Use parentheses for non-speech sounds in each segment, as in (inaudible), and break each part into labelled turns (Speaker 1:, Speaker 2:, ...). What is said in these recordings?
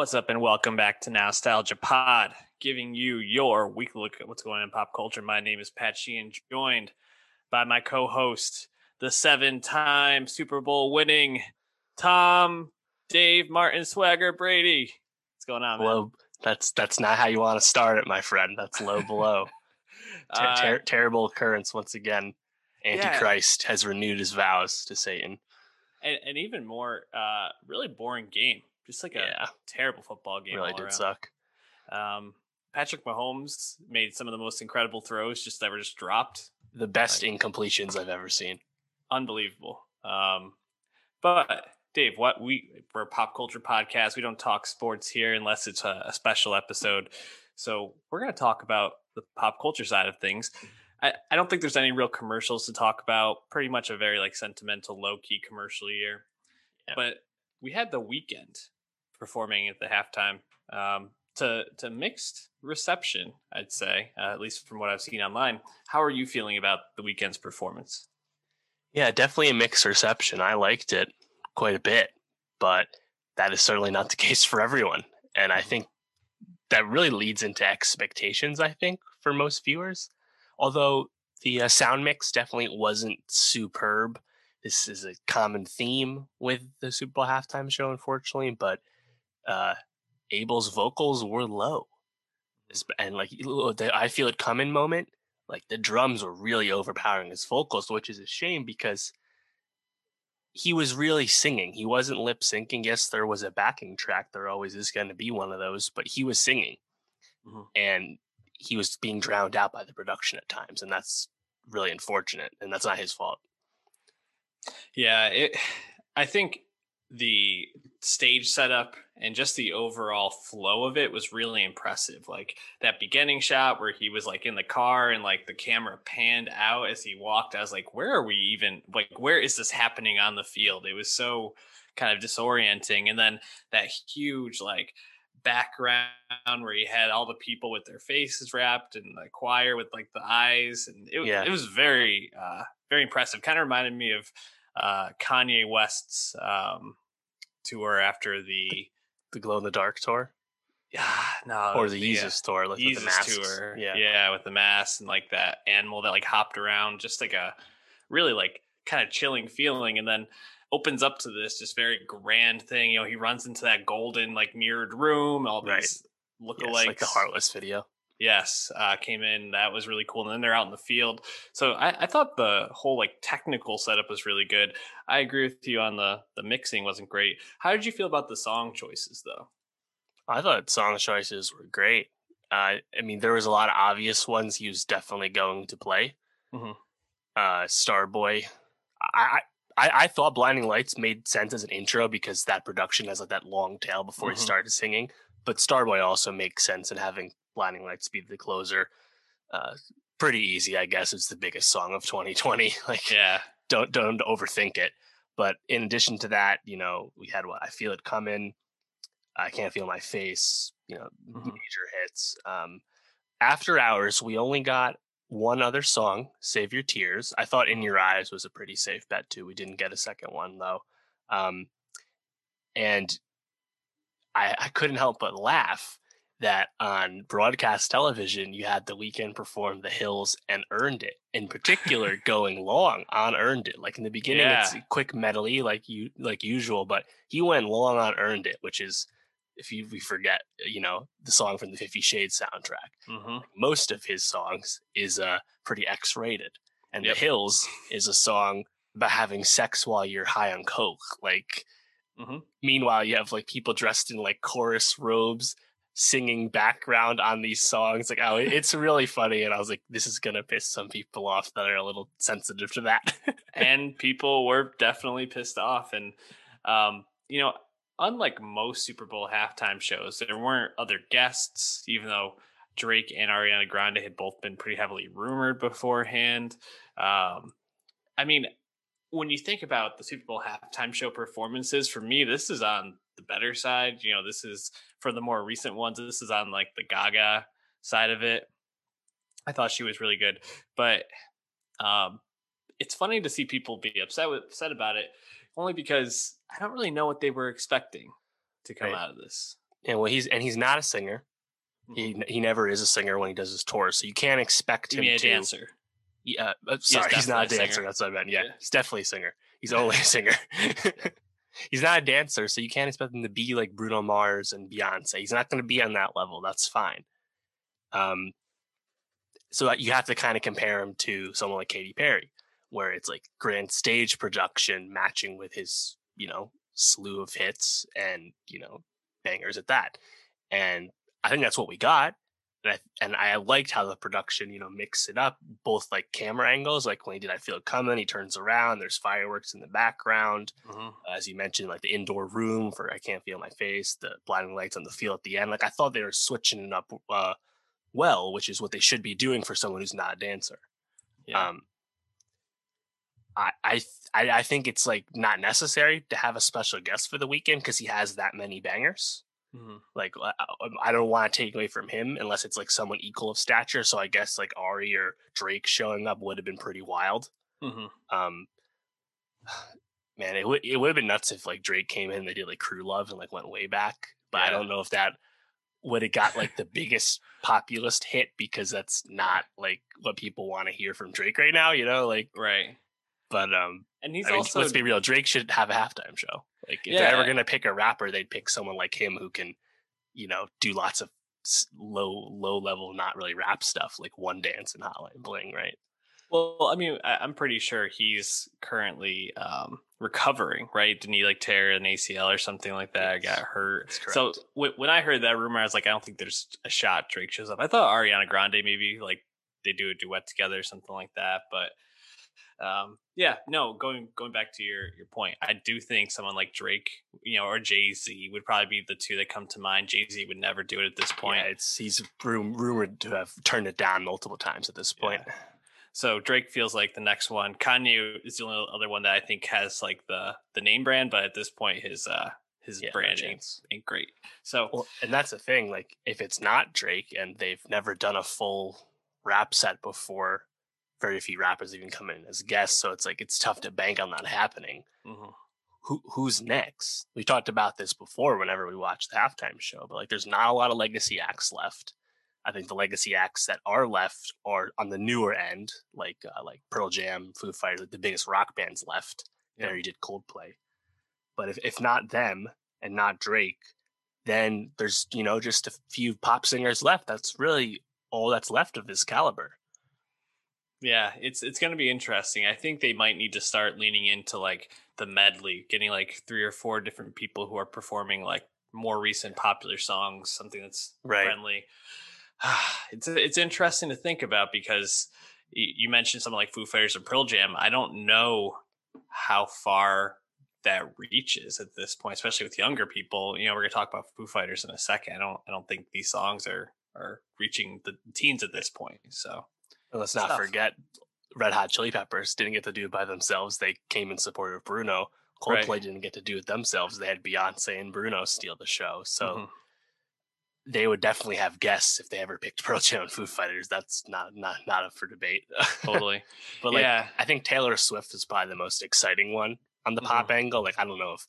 Speaker 1: What's up, and welcome back to Nostalgia Pod, giving you your weekly look at what's going on in pop culture. My name is Pat Sheehan, joined by my co host, the seven time Super Bowl winning Tom, Dave, Martin, Swagger, Brady. What's going on, man?
Speaker 2: Low. That's that's not how you want to start it, my friend. That's low below. (laughs) Ter-
Speaker 1: Uh,
Speaker 2: ter- terrible occurrence once again.
Speaker 1: Yeah.
Speaker 2: Antichrist has renewed his vows to Satan.
Speaker 1: and, and even more, uh, really boring game. Just like a
Speaker 2: Yeah,
Speaker 1: terrible football game.
Speaker 2: really
Speaker 1: all
Speaker 2: did
Speaker 1: around.
Speaker 2: suck.
Speaker 1: Um, Patrick Mahomes made some of the most incredible throws just that were just dropped.
Speaker 2: The best
Speaker 1: Like-
Speaker 2: incompletions I've ever seen.
Speaker 1: Unbelievable. Um, but Dave, what we we're a pop culture podcast. We don't talk sports here unless it's a, a special episode. So we're going to talk about the pop culture side of things. I, I don't think there's any real commercials to talk about. Pretty much a very like sentimental, low key commercial year.
Speaker 2: Yeah.
Speaker 1: But we had the Weeknd performing at the halftime um, to to mixed reception. I'd say, uh, at least from what I've seen online. How are you feeling about the Weeknd's performance?
Speaker 2: Yeah, definitely a mixed reception. I liked it quite a bit, but that is certainly not the (laughs) case for everyone. And I think that really leads into expectations, I think, for most viewers. Although the uh, sound mix definitely wasn't superb. This is a common theme with the Super Bowl halftime show, unfortunately, but uh, Abel's vocals were low. And like, the I feel it coming moment, like the drums were really overpowering his vocals, which is a shame because he was really singing. He wasn't lip syncing. Yes, there was a backing track. There always is going to be one of those, but he was singing,
Speaker 1: Mhm.
Speaker 2: and he was being drowned out by the production at times, and that's really unfortunate. And that's not his fault.
Speaker 1: Yeah, it. (sighs) I think the stage setup and just the overall flow of it was really impressive. Like that beginning shot where he was like in the car and like the camera panned out as he walked. I was like, where are we even? Like, where is this happening on the field? It was so kind of disorienting. And then that huge like background where he had all the people with their faces wrapped and the choir with like the eyes and it,
Speaker 2: Yeah.
Speaker 1: it was very uh very impressive kind of reminded me of uh kanye west's um tour after the
Speaker 2: The glow in the dark tour?
Speaker 1: Yeah no
Speaker 2: or the
Speaker 1: uh,
Speaker 2: Yeezus tour, like with the
Speaker 1: Yeezus
Speaker 2: masks.
Speaker 1: tour.
Speaker 2: Yeah,
Speaker 1: yeah with the mask and like that animal that like hopped around just like a really like kind of chilling feeling and then opens up to this just very grand thing you know he runs into that golden like mirrored room all these
Speaker 2: Yes,
Speaker 1: lookalikes
Speaker 2: like the Heartless video.
Speaker 1: Yes uh, came in that was really cool and then they're out in the field so I, I thought the whole like technical setup was really good i agree with you on the the mixing wasn't great how did you feel about the song choices though
Speaker 2: I thought song choices were great. Uh, I mean, there was a lot of obvious ones he was definitely going to play.
Speaker 1: Mhm.
Speaker 2: Uh, Starboy. I, I I thought Blinding Lights made sense as an intro because that production has like that long tail before
Speaker 1: Mhm.
Speaker 2: he started singing. But Starboy also makes sense in having Blinding Lights be the closer. Uh, pretty easy, I guess. It's the biggest song of 2020. (laughs) Like,
Speaker 1: yeah
Speaker 2: don't don't overthink it. But in addition to that, you know, we had what I feel it coming. I can't feel my face. You know,
Speaker 1: Mhm.
Speaker 2: major hits. Um, after hours, we only got one other song, "Save Your Tears." I thought "In Your Eyes" was a pretty safe bet too. We didn't get a second one though, um, and I, I couldn't help but laugh that on broadcast television you had the Weeknd perform the hills and earned it in particular (laughs) going long on earned it like in the beginning it's
Speaker 1: Yeah.
Speaker 2: quick medley like you like usual but he went long on earned it which is if you we forget you know the song from the 50 shades soundtrack
Speaker 1: hmm
Speaker 2: most of his songs is uh pretty x-rated and
Speaker 1: Yep.
Speaker 2: the hills is a song about having sex while you're high on coke like
Speaker 1: Mhm.
Speaker 2: meanwhile you have like people dressed in like chorus robes singing background on these songs. Like oh it's really funny. And i was like this is gonna piss some people off that are a little sensitive to that. (laughs)
Speaker 1: And people were definitely pissed off. And um you know unlike most super bowl halftime shows there weren't other guests even though drake and ariana grande had both been pretty heavily rumored beforehand. Um i mean when you think about the super bowl halftime show performances for me this is on the better side. You know this is for the more recent ones this is on like the gaga side of it i thought she was really good but um it's funny to see people be upset with, upset about it only because I don't really know what they were expecting to come
Speaker 2: Right.
Speaker 1: out of this.
Speaker 2: Yeah, well, he's and he's not a singer. He
Speaker 1: Mhm.
Speaker 2: he never is a singer when he does his tours, so you can't expect
Speaker 1: You
Speaker 2: him
Speaker 1: a
Speaker 2: to.
Speaker 1: dancer?
Speaker 2: Yeah, uh, sorry, (laughs) he's not a
Speaker 1: a
Speaker 2: dancer.
Speaker 1: singer.
Speaker 2: That's what I meant. Yeah,
Speaker 1: Yeah.
Speaker 2: he's definitely a singer. He's (laughs) only a singer. (laughs) he's not a dancer, so you can't expect him to be like Bruno Mars and Beyonce. He's not going to be on that level. That's fine. Um, so that you have to kind of compare him to someone like Katy Perry, where it's like grand stage production matching with his, you know, slew of hits and you know bangers at that. And I think that's what we got. And I, and I liked how the production, you know, mixed it up, both like camera angles, like when he did I Feel It Coming, he turns around, there's fireworks in the background.
Speaker 1: Mhm.
Speaker 2: As you mentioned, like the indoor room for I Can't Feel My Face, the blinding lights on the field at the end. Like I thought they were switching it up uh, well, which is what they should be doing for someone who's not a dancer.
Speaker 1: Yeah.
Speaker 2: Um, I, I I think it's like not necessary to have a special guest for the Weeknd because he has that many bangers.
Speaker 1: Mhm.
Speaker 2: Like I, I don't want to take away from him unless it's like someone equal of stature. So I guess like Ari or Drake showing up would have been pretty wild.
Speaker 1: Mhm.
Speaker 2: Um, (sighs) man, it would it would have been nuts if like Drake came in and they did like Crew Love and like went way back. But I don't know if that would have got like the biggest populist hit because that's not like what people want to hear from Drake right now. You know, like
Speaker 1: Right.
Speaker 2: but um,
Speaker 1: And he's
Speaker 2: I mean,
Speaker 1: also
Speaker 2: let's be real. Drake should have a halftime show. Like if they're ever gonna pick a rapper, they'd pick someone like him who can, you know, do lots of low low level, not really rap stuff like One Dance and Hotline Bling, right?
Speaker 1: Well, I mean, I'm pretty sure he's currently um, recovering, right? Didn't he like tear an ACL or something like that?
Speaker 2: Yes,
Speaker 1: Got hurt. So w- when I heard that rumor, I was like, I don't think there's a shot Drake shows up. I thought Ariana Grande maybe like they do a duet together or something like that. But um, yeah, no. Going going back to your your point, I do think someone like Drake, you know, or Jay Z would probably be the two that come to mind. Jay Z would never do it at this point.
Speaker 2: Yeah, it's he's rum- rumored to have turned it down multiple times at this point.
Speaker 1: Yeah. So Drake feels like the next one. Kanye is the only other one that I think has like the the name brand, but at this point his uh his
Speaker 2: Yeah,
Speaker 1: brand ain't, ain't great. So
Speaker 2: Well, and that's the thing. Like, if it's not Drake and they've never done a full rap set before, very few rappers even come in as guests. So it's like it's tough to bank on that happening.
Speaker 1: mhm.
Speaker 2: who who's next? We talked about this before whenever we watched the halftime show, but like there's not a lot of legacy acts left. I think the legacy acts that are left are on the newer end, like uh, like Pearl Jam, Foo Fighters, like the biggest rock bands left.
Speaker 1: Yeah.
Speaker 2: There you did Coldplay. But if, if not them and not Drake, then there's, you know, just a few pop singers left. That's really all that's left of this caliber.
Speaker 1: Yeah, it's it's gonna be interesting. I think they might need to start leaning into like the medley, getting like three or four different people who are performing like more recent popular songs, something that's
Speaker 2: Right.
Speaker 1: friendly. (sighs) It's it's interesting to think about because you mentioned something like Foo Fighters or Pearl Jam. I don't know how far that reaches at this point, especially with younger people. You know, we're gonna talk about Foo Fighters in a second. I don't I don't think these songs are are reaching the teens at this point. So
Speaker 2: And let's not
Speaker 1: Tough.
Speaker 2: forget, Red Hot Chili Peppers didn't get to do it by themselves. They came in support of Bruno.
Speaker 1: Right.
Speaker 2: Coldplay didn't get to do it themselves. They had Beyonce and Bruno steal the show. So
Speaker 1: mhm.
Speaker 2: they would definitely have guests if they ever picked (laughs) Pearl Jam and Foo Fighters. That's not not not up for debate. (laughs)
Speaker 1: totally.
Speaker 2: but like
Speaker 1: yeah.
Speaker 2: I think Taylor Swift is probably the most exciting one on the pop angle. Like I don't know if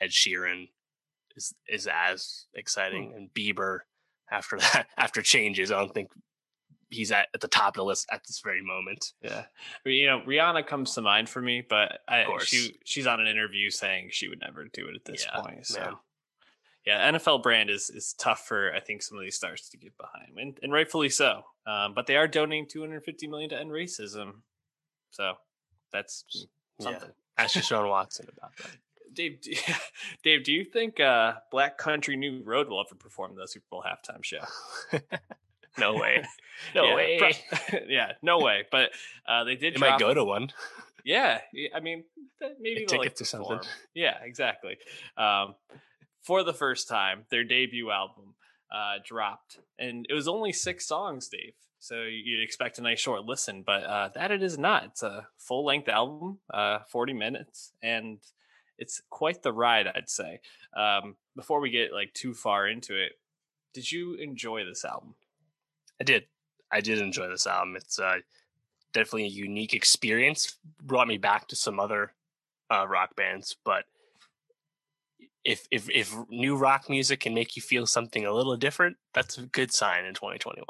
Speaker 2: Ed Sheeran is is as exciting and Bieber after (laughs) that after changes. I don't think he's at, at the top of the list at this very moment.
Speaker 1: Yeah, you know, Rihanna comes to mind for me, but I she she's on an interview saying she would never do it at this
Speaker 2: Yeah,
Speaker 1: point. So,
Speaker 2: man.
Speaker 1: yeah, NFL brand is is tough for I think some of these stars to get behind, and, and rightfully so. Um, but they are donating 250 million to end racism, so that's something.
Speaker 2: Yeah. Ask Sean Watson about that. (laughs)
Speaker 1: Dave, do, (laughs) Dave, do you think uh, Black Country New Road will ever perform the Super Bowl halftime show? (laughs)
Speaker 2: no way. (laughs) No
Speaker 1: yeah,
Speaker 2: way.
Speaker 1: pro- (laughs) (laughs) yeah, no way. But uh, they did.
Speaker 2: They might go to one.
Speaker 1: Yeah, I mean, maybe they'll, like,
Speaker 2: tickets or something.
Speaker 1: Yeah, exactly. Um, for the first time, their debut album uh, dropped, and it was only six songs, Dave. So you'd expect a nice short listen, but uh, that it is not. It's a full length album, uh, forty minutes, and it's quite the ride, I'd say. Um, before we get like too far into it, did you enjoy this album?
Speaker 2: I did. I did enjoy this album. It's uh, definitely a unique experience. Brought me back to some other uh, rock bands, but if if if new rock music can make you feel something a little different, that's a good sign in 2021.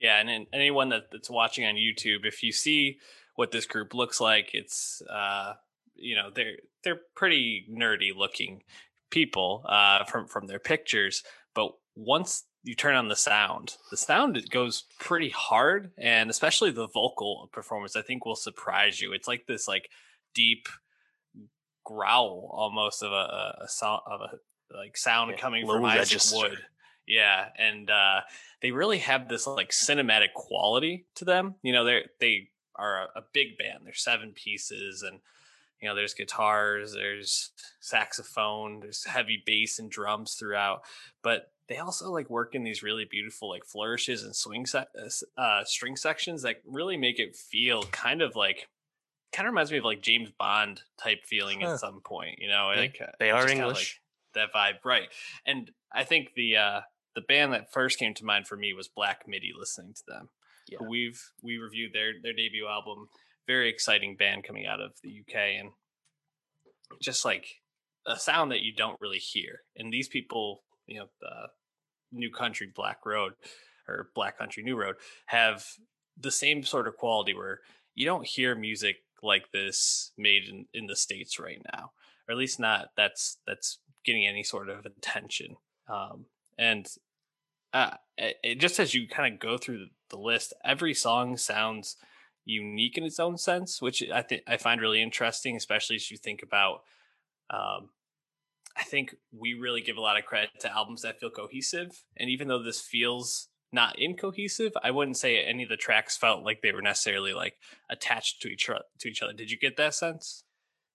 Speaker 1: Yeah, and, and anyone that, that's watching on YouTube, if you see what this group looks like, it's uh, you know they're they're pretty nerdy looking people uh, from from their pictures, but once you turn on the sound, the sound it goes pretty hard, and especially the vocal performance, I think will surprise you. It's like this like deep growl almost of a, a sound of a like sound yeah, coming from Isaac register. Wood. Yeah, and uh, they really have this like cinematic quality to them. You know, they they are a, a big band. They're seven pieces, and you know, there's guitars, there's saxophone, there's heavy bass and drums throughout. But they also like work in these really beautiful like flourishes and swing se- uh, uh string sections that really make it feel kind of like kind of reminds me of like James Bond type feeling huh. at some point, you know, like uh,
Speaker 2: they are English.
Speaker 1: Like that vibe, right? And I think the uh the band that first came to mind for me was Black Midi. Listening to them, yeah. we've we reviewed their their debut album. Very exciting band coming out of the UK, and just like a sound that you don't really hear. And these people, you know, the New Country Black Road or Black Country New Road have the same sort of quality where you don't hear music like this made in, in the states right now or at least not that's that's getting any sort of attention um, and uh, it, just as you kind of go through the list every song sounds unique in its own sense which i think i find really interesting especially as you think about um, i think we really give a lot of credit to albums that feel cohesive and even though this feels not incohesive. I wouldn't say any of the tracks felt like they were necessarily like attached to each other. To each other, did you get that sense?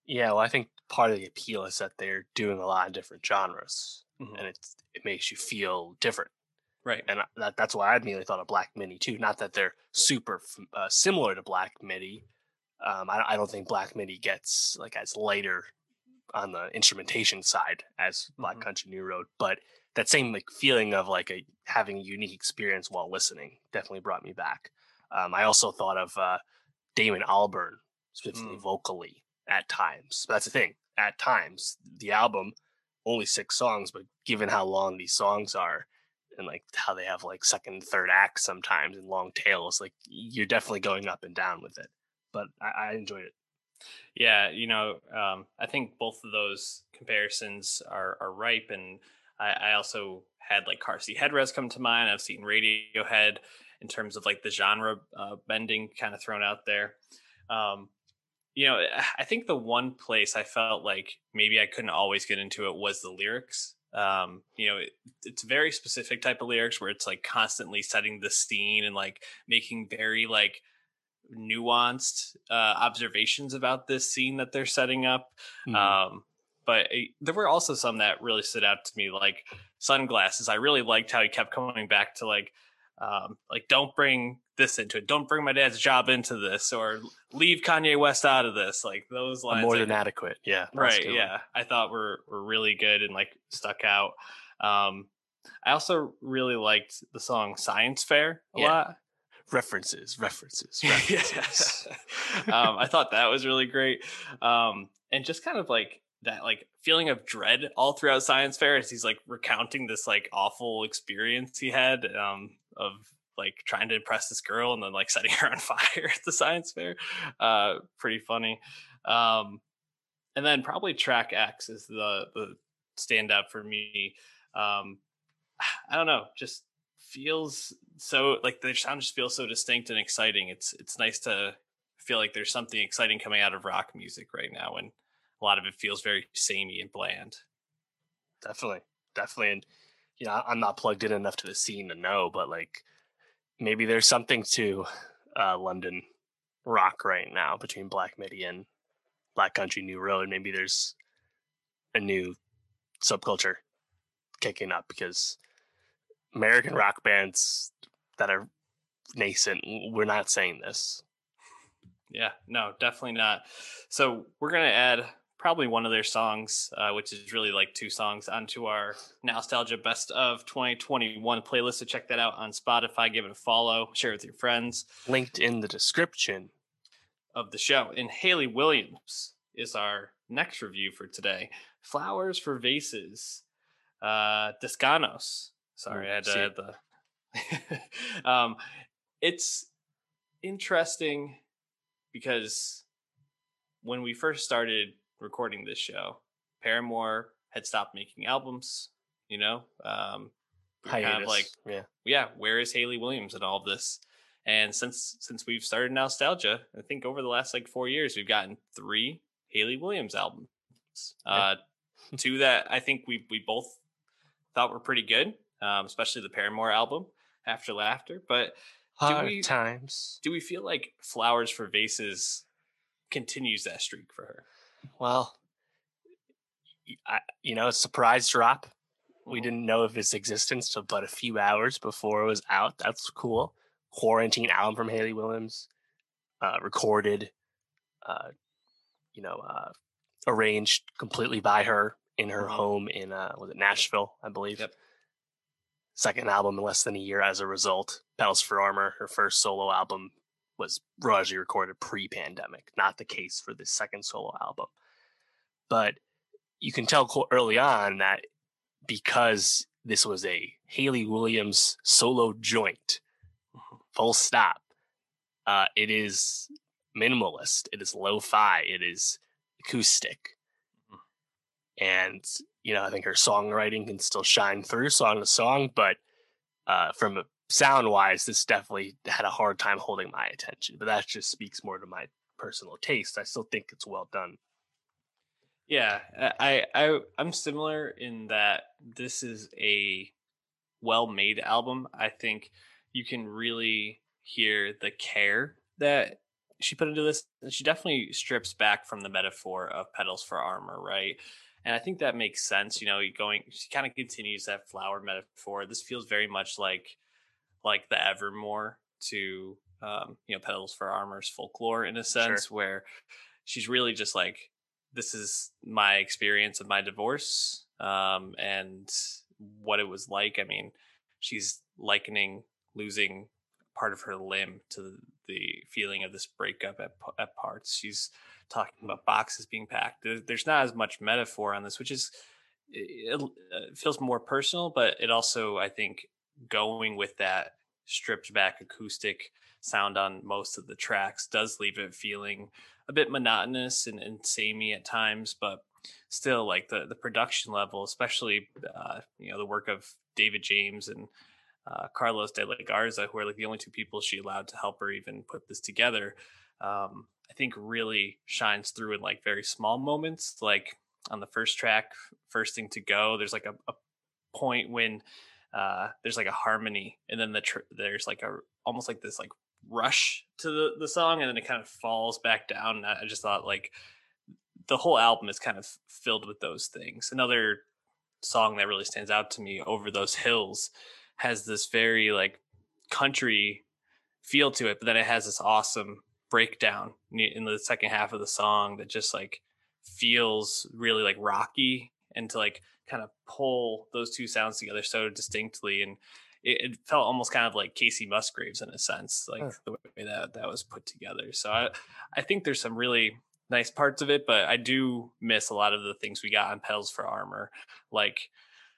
Speaker 2: Yeah, well, I think part of the appeal is that they're doing a lot of different genres, mm-hmm. and it it makes you feel different,
Speaker 1: right?
Speaker 2: And that, that's why I immediately thought of Black Midi too. Not that they're super uh, similar to Black Midi. Um, I, I don't think Black Midi gets like as lighter on the instrumentation side as Black mm-hmm. Country New Road, but that same like feeling of like a having a unique experience while listening definitely brought me back. Um, I also thought of uh, Damon Albarn specifically mm. vocally at times. But that's the thing. At times, the album only six songs, but given how long these songs are, and like how they have like second, third acts sometimes and long tails, like you're definitely going up and down with it. But I, I enjoyed it.
Speaker 1: Yeah, you know, um, I think both of those comparisons are are ripe and I, I also had like Car Seat Headrest come to mind. I've seen Radiohead in terms of like the genre uh, bending kind of thrown out there. Um, you know, I think the one place I felt like maybe I couldn't always get into it was the lyrics. Um, you know, it, it's very specific type of lyrics where it's like constantly setting the scene and like making very like nuanced uh, observations about this scene that they're setting up. Mm-hmm. Um, but it, there were also some that really stood out to me, like sunglasses. I really liked how he kept coming back to like, um, like don't bring this into it. Don't bring my dad's job into this, or leave Kanye West out of this. Like those lines,
Speaker 2: more than adequate. Yeah,
Speaker 1: right. Yeah, I thought were were really good and like stuck out. Um, I also really liked the song "Science Fair" a yeah. lot
Speaker 2: references, references, (laughs) references. (laughs) (laughs)
Speaker 1: um, I thought that was really great. Um, and just kind of like that like feeling of dread all throughout science fair as he's like recounting this like awful experience he had um of like trying to impress this girl and then like setting her on fire at the science fair uh pretty funny um and then probably track x is the the standout for me um (sighs) i don't know just feels so like the sound just feels so distinct and exciting it's it's nice to feel like there's something exciting coming out of rock music right now and a lot of it feels very samey and bland.
Speaker 2: Definitely, definitely, and you know, I'm not plugged in enough to the scene to know, but like maybe there's something to uh, London rock right now between Black Midi and Black Country New Road. Maybe there's a new subculture kicking up because American rock bands that are nascent, we're not saying this.
Speaker 1: Yeah, no, definitely not. So we're gonna add probably one of their songs, uh, which is really like two songs, onto our Nostalgia Best of 2021 playlist. So check that out on Spotify. Give it a follow, share it with your friends.
Speaker 2: Linked in the description
Speaker 1: of the show. And Hayley Williams is our next review for today. Flowers for Vases, uh, Descansos. Sorry, I had to add the. (laughs) um, it's interesting because when we first started recording this show, Paramore had stopped making albums. You know, um, we kind of like, yeah, yeah. Where is Hayley Williams and all of this? And since since we've started nostalgia, I think over the last like four years, we've gotten three Hayley Williams albums. Uh, two that I think we we both thought were pretty good, um, especially the Paramore album, After Laughter. But
Speaker 2: Hard
Speaker 1: do we,
Speaker 2: times.
Speaker 1: Do we feel like Flowers for Vases continues that streak for her?
Speaker 2: Well, I, you know, a surprise drop. We mm-hmm. didn't know of its existence till but a few hours before it was out. That's cool quarantine album from Hayley Williams, uh, recorded, uh, you know, uh, arranged completely by her in her mm-hmm. home in uh, was it Nashville, I believe. Yep. Second album in less than a year as a result. Petals for Armor, her first solo album, was largely recorded pre-pandemic. Not the case for the second solo album, but you can tell early on that because this was a Hayley Williams solo joint full stop. Uh, it is minimalist. It is lo-fi. It is acoustic. And you know, I think her songwriting can still shine through song to song, but uh, from sound wise, this definitely had a hard time holding my attention. But that just speaks more to my personal taste. I still think it's well done.
Speaker 1: Yeah, I I I'm similar in that this is a well made album. I think you can really hear the care that she put into this. She definitely strips back from the metaphor of petals for armor, right? And I think that makes sense. You know, going she kind of continues that flower metaphor. This feels very much like like the Evermore to um, you know, petals for armor's folklore in a sense, sure. where she's really just like, this is my experience of my divorce um, and what it was like. I mean, she's likening losing part of her limb to the feeling of this breakup at, at parts. She's talking about boxes being packed. There's not as much metaphor on this, which is it, it feels more personal, but it also I think going with that stripped back acoustic sound on most of the tracks does leave it feeling a bit monotonous and, and samey at times, but still like the the production level, especially uh, you know the work of David James and uh, Carlos de la Garza, who are like the only two people she allowed to help her even put this together, um, I think really shines through in like very small moments. Like on the first track, First Thing to Go, there's like a, a point when uh, there's like a harmony, and then the tr- there's like a almost like this like rush to the, the song, and then it kind of falls back down. I just thought like the whole album is kind of filled with those things. Another song that really stands out to me, Over Those Hills, has this very like country feel to it, but then it has this awesome breakdown in the second half of the song that just like feels really like rocky and to like kind of pull those two sounds together so distinctly and it, it felt almost kind of like Kacey Musgraves in a sense like the way that that was put together. So I I think there's some really nice parts of it but I do miss a lot of the things we got on Petals for Armor like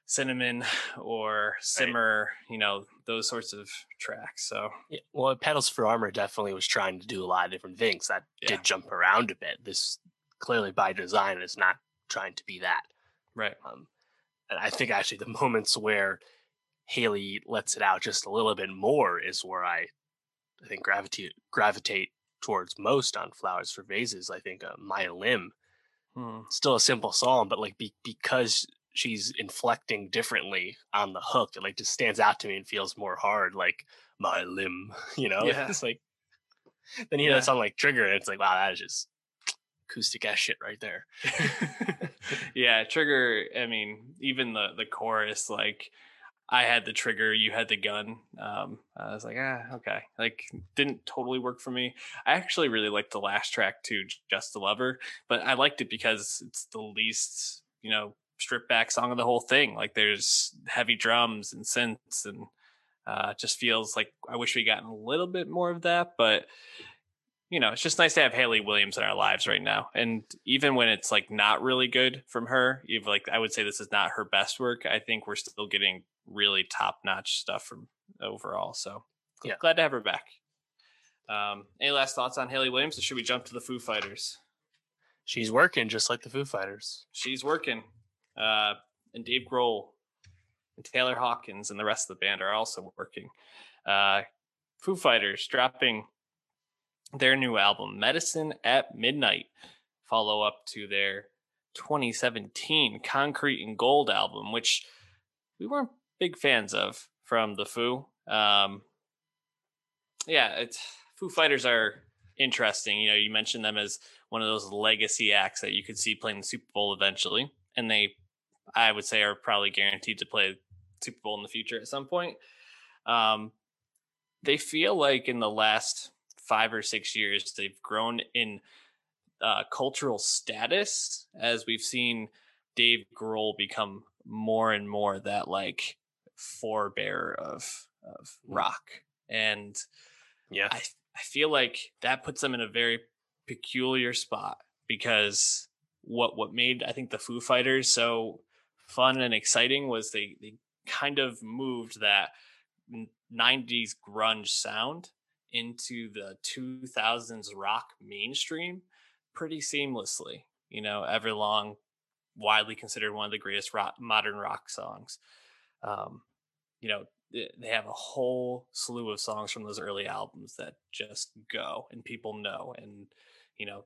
Speaker 1: cinnamon (sighs) or simmer right. you know those sorts of tracks so
Speaker 2: yeah, well petals for armor definitely was trying to do a lot of different things that yeah. did jump around a bit this clearly by design is not trying to be that
Speaker 1: right
Speaker 2: um, and i think actually the (laughs) moments where hayley lets it out just a little bit more is where i i think gravitate gravitate towards most on flowers for vases i think uh, my limb hmm. still a simple song but like be, because she's inflecting differently on the hook. It like just stands out to me and feels more hard, like my limb, (laughs) you know? Yeah. It's like then you hear yeah. that song like trigger and it's like, wow, that is just acoustic ass shit right there. (laughs)
Speaker 1: yeah, trigger, I mean, even the the chorus, like I had the trigger, you had the gun. Um, I was like, ah, okay. Like, didn't totally work for me. I actually really liked the last track too, Just the Lover, but I liked it because it's the least, you know, stripped back song of the whole thing. Like there's heavy drums and synths and uh, just feels like I wish we gotten a little bit more of that. But you know, it's just nice to have Hayley Williams in our lives right now. And even when it's like not really good from her, you've like I would say this is not her best work. I think we're still getting really top notch stuff from overall. So yeah. glad to have her back. Um, any last thoughts on Hayley Williams, or should we jump to the Foo Fighters?
Speaker 2: She's working just like the Foo Fighters.
Speaker 1: She's working. Uh, and Dave Grohl and Taylor Hawkins and the rest of the band are also working. Uh, Foo Fighters dropping their new album, Medicine at Midnight, follow up to their 2017 Concrete and Gold album, which we weren't big fans of from the Foo. Um, yeah, it's Foo Fighters are interesting. You know, you mentioned them as one of those legacy acts that you could see playing the Super Bowl eventually, and they, I would say, are probably guaranteed to play Super Bowl in the future at some point. Um, they feel like in the last five or six years they've grown in uh, cultural status as we've seen Dave Grohl become more and more that like forebearer of of mm. rock and yeah I, I feel like that puts them in a very peculiar spot because what what made I think the Foo Fighters so fun and exciting was they they kind of moved that 90s grunge sound into the 2000s rock mainstream pretty seamlessly. You know, Everlong, widely considered one of the greatest rock, modern rock songs. Um, you know, they have a whole slew of songs from those early albums that just go and people know and, you know,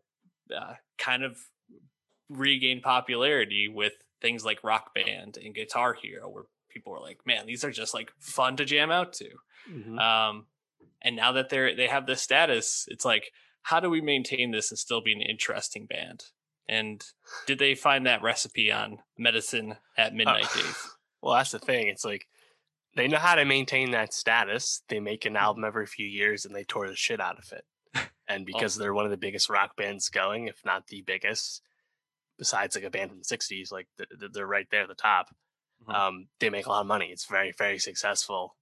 Speaker 1: uh, kind of regain popularity with things like Rock Band and Guitar Hero, where people were like, man, these are just like fun to jam out to. Mm-hmm. Um, and now that they're they have this status, it's like, how do we maintain this and still be an interesting band? And did they find that recipe on Medicine at Midnight, uh, Dave?
Speaker 2: Well, that's the thing. It's like they know how to maintain that status. They make an album every few years and they tore the shit out of it. (laughs) And because oh. they're one of the biggest rock bands going, if not the biggest, besides like a band from the 60s, like they're right there at the top. Mm-hmm. Um, they make a lot of money. It's very, very successful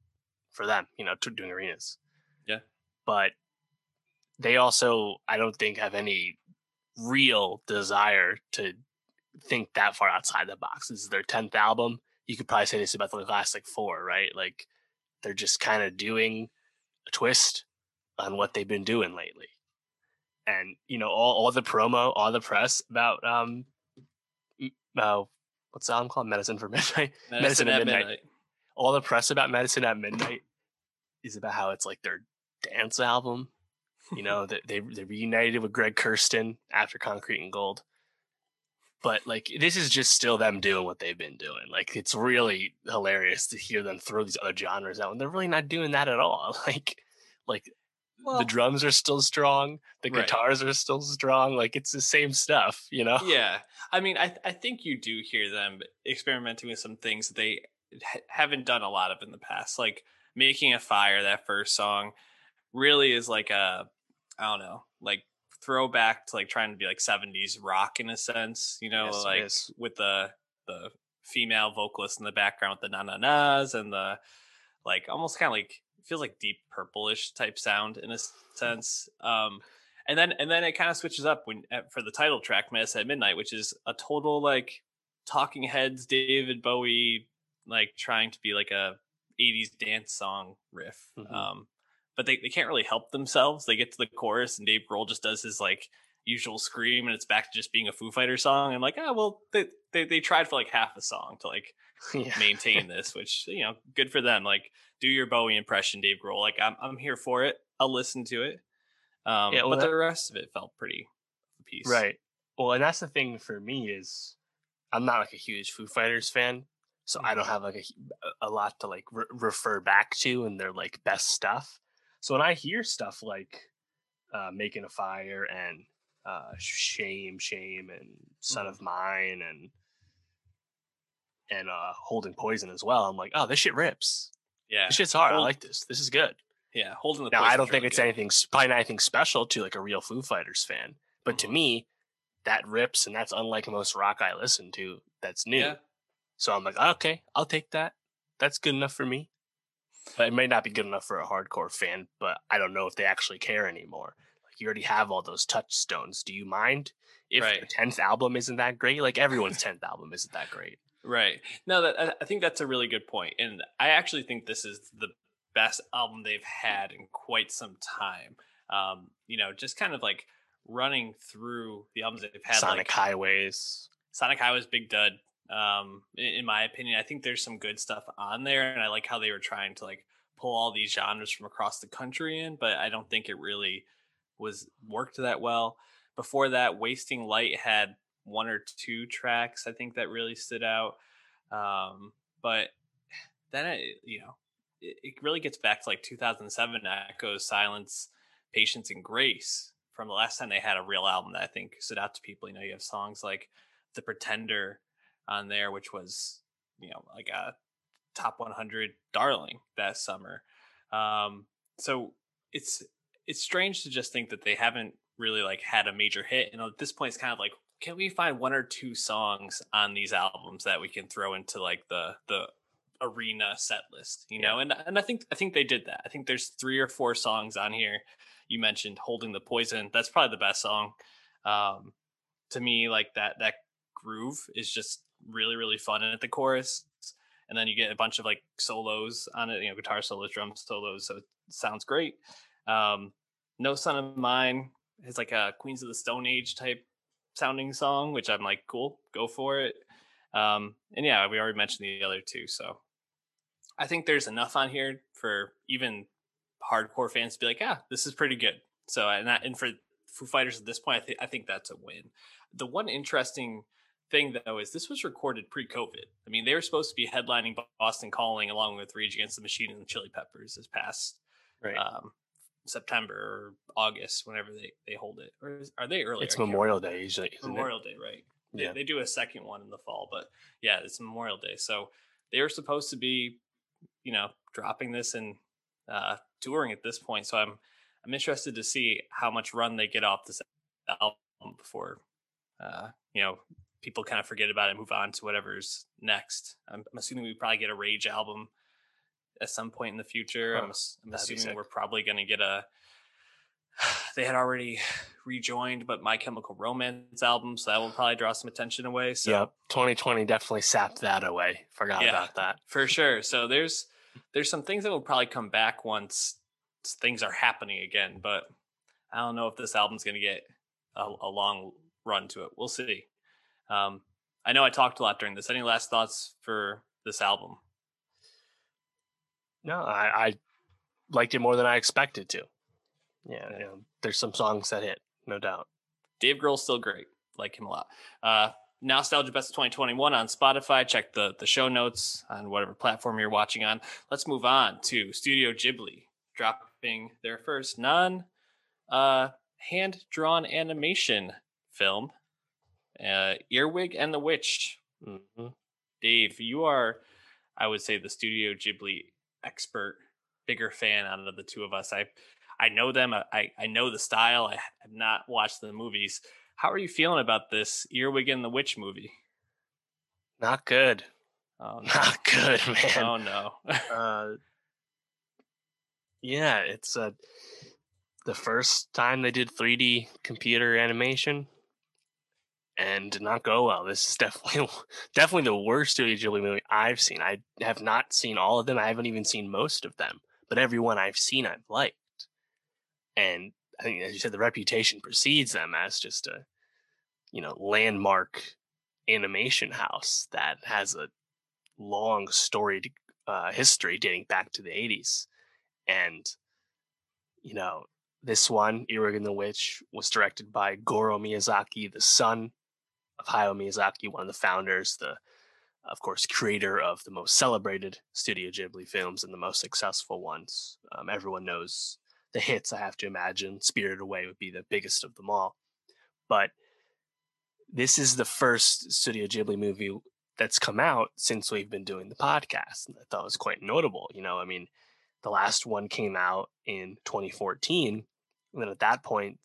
Speaker 2: for them, you know, doing arenas.
Speaker 1: Yeah.
Speaker 2: But they also, I don't think, have any real desire to think that far outside the box. This is their 10th album. You could probably say this about the last like four, right? Like they're just kind of doing a twist on what they've been doing lately. And, you know, all, all the promo, all the press about, um, uh, what's the album called? Medicine for (laughs) Midnight.
Speaker 1: Medicine, Medicine at, midnight. midnight.
Speaker 2: All the press about Medicine at Midnight is about how it's like their dance album. You know, that they they reunited with Greg Kurstin after Concrete and Gold. But like this is just still them doing what they've been doing. Like it's really hilarious to hear them throw these other genres out, and they're really not doing that at all. (laughs) Like, like well, the drums are still strong, the right. guitars are still strong. Like it's the same stuff, you know.
Speaker 1: Yeah, I mean, I I think you do hear them experimenting with some things that they ha- haven't done a lot of in the past, like making a fire. That first song really is like a I don't know, like throwback to like trying to be like 70s rock in a sense, you know, yes, like with the the female vocalist in the background with the na na nas and the like almost kind of like feels like deep purplish type sound in a sense. Um and then and then it kind of switches up when for the title track Mass at Midnight, which is a total like talking heads David Bowie like trying to be like a 80s dance song riff. Mm-hmm. Um but they, they can't really help themselves. They get to the chorus and Dave Grohl just does his like usual scream and it's back to just being a Foo Fighter song. And like, ah, oh, well, they, they, they tried for like half a song to like (laughs) yeah. maintain this, which, you know, good for them. Like do your Bowie impression, Dave Grohl. Like I'm, I'm here for it. I'll listen to it. Um, yeah, well, but that, the rest of it felt pretty piece.
Speaker 2: Right. Well, and that's the thing for me is I'm not like a huge Foo Fighters fan, so I don't mm-hmm. have like a, a lot to like re- refer back to in their like best stuff. So when I hear stuff like uh, making a fire and uh, shame, shame, and son mm. of mine, and and uh, holding poison as well, I'm like, oh, this shit rips.
Speaker 1: Yeah,
Speaker 2: this shit's hard. Hold, I like this. This is good.
Speaker 1: Yeah, holding the.
Speaker 2: Now I don't think really it's good. anything, probably not anything special to like a real Foo Fighters fan, but mm-hmm. to me, that rips, and that's unlike most rock I listen to. That's new. Yeah. So I'm like, okay, I'll take that. That's good enough for me. But it may not be good enough for a hardcore fan, but I don't know if they actually care anymore. Like you already have all those touchstones. Do you mind if
Speaker 1: Right.
Speaker 2: the tenth album isn't that great? Like everyone's tenth album isn't that great.
Speaker 1: Right. No, that I- think that's a really good point, and I actually think this is the best album they've had in quite some time. Um, you know, just kind of like running through the albums they've had,
Speaker 2: Sonic
Speaker 1: like
Speaker 2: Highways.
Speaker 1: Sonic Highway's big dud. Um, in, in my opinion, I think there's some good stuff on there, and I like how they were trying to like pull all these genres from across the country in, but I don't think it really was worked that well. Before that, Wasting Light had one or two tracks I think that really stood out. Um, but then it, you know, it, it really gets back to like 2007 Echoes, Silence, Patience, and Grace from the last time they had a real album that I think stood out to people. You know, you have songs like The Pretender on there, which was, you know, like a top 100 darling that summer. Um, so it's it's strange to just think that they haven't really like had a major hit. And at this point, it's kind of like, can we find one or two songs on these albums that we can throw into like the the arena set list, you know? And and I think I think they did that. I think there's three or four songs on here. You mentioned "Holding the Poison." That's probably the best song. Um, to me, like that that groove is just really really fun and at the chorus and then you get a bunch of like solos on it you know guitar solos drum solos so it sounds great um no son of mine is like a queens of the stone age type sounding song which i'm like cool go for it um and yeah we already mentioned the other two so i think there's enough on here for even hardcore fans to be like yeah this is pretty good so and that and for foo fighters at this point i, th- I think that's a win the one interesting thing though is this was recorded pre-COVID. I mean, they were supposed to be headlining Boston Calling along with Rage Against the Machine and the Chili Peppers this past
Speaker 2: Right.
Speaker 1: um, September or August, whenever they they hold it. Or is, are they early?
Speaker 2: it's Memorial Day usually.
Speaker 1: Memorial Day, right? They,
Speaker 2: Yeah.
Speaker 1: they do a second one in the fall, but yeah, it's Memorial Day. So they were supposed to be, you know, dropping this and uh, touring at this point. So I'm I'm interested to see how much run they get off this album before, uh, you know, people kind of forget about it, and move on to whatever's next. I'm, I'm assuming we probably get a Rage album at some point in the future.
Speaker 2: Huh,
Speaker 1: I'm, I'm assuming we're probably going to get a. (sighs) They had already rejoined, but My Chemical Romance album, so that will probably draw some attention away. So
Speaker 2: Yep. 2020 definitely sapped that away. Forgot
Speaker 1: Yeah.
Speaker 2: about that.
Speaker 1: for sure. So there's there's some things that will probably come back once things are happening again. But I don't know if this album's going to get a, a long run to it. We'll see. Um, I know I talked a lot during this. Any last thoughts for this album?
Speaker 2: No, I, I liked it more than I expected to. Yeah, you know, there's some songs that hit, no doubt.
Speaker 1: Dave Grohl's still great. Like him a lot. Uh, Nostalgia Best of 2021 on Spotify. Check the the show notes on whatever platform you're watching on. Let's move on to Studio Ghibli dropping their first non uh, hand drawn animation film, uh, Earwig and the Witch.
Speaker 2: hmm
Speaker 1: Dave, you are, I would say, the Studio Ghibli expert, bigger fan out of the two of us. I, I know them. I, I know the style. I have not watched the movies. How are you feeling about this Earwig and the Witch movie?
Speaker 2: Not good.
Speaker 1: Oh (laughs) no!
Speaker 2: Not good, man.
Speaker 1: Oh no! (laughs)
Speaker 2: uh, yeah, it's uh, the first time they did 3D computer animation, and did not go well. This is (laughs) definitely definitely the worst Studio Ghibli movie I've seen. I have not seen all of them. I haven't even seen most of them, but every one I've seen, I've liked. And I think, as you said, the reputation precedes them as just a, you know, landmark animation house that has a long storied uh, history dating back to the 80s. And, you know, this one, Earwig and the Witch, was directed by Goro Miyazaki, the son of Hayao Miyazaki, one of the founders, the, of course, creator of the most celebrated Studio Ghibli films and the most successful ones. Um, everyone knows the hits, I have to imagine. Spirited Away would be the biggest of them all. But this is the first Studio Ghibli movie that's come out since we've been doing the podcast. And I thought was quite notable. You know, I mean, the last one came out in 2014. And then at that point,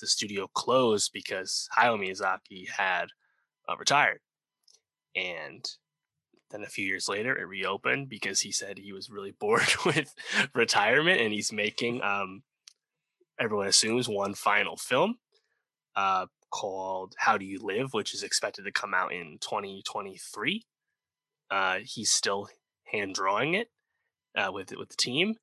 Speaker 2: the studio closed because Hayao Miyazaki had uh, retired. And then a few years later, it reopened because he said he was really (laughs) bored (laughs) with retirement and he's making um, everyone assumes, one final film uh, called How Do You Live, which is expected to come out in 2023. Uh, he's still hand drawing it uh, with with the team,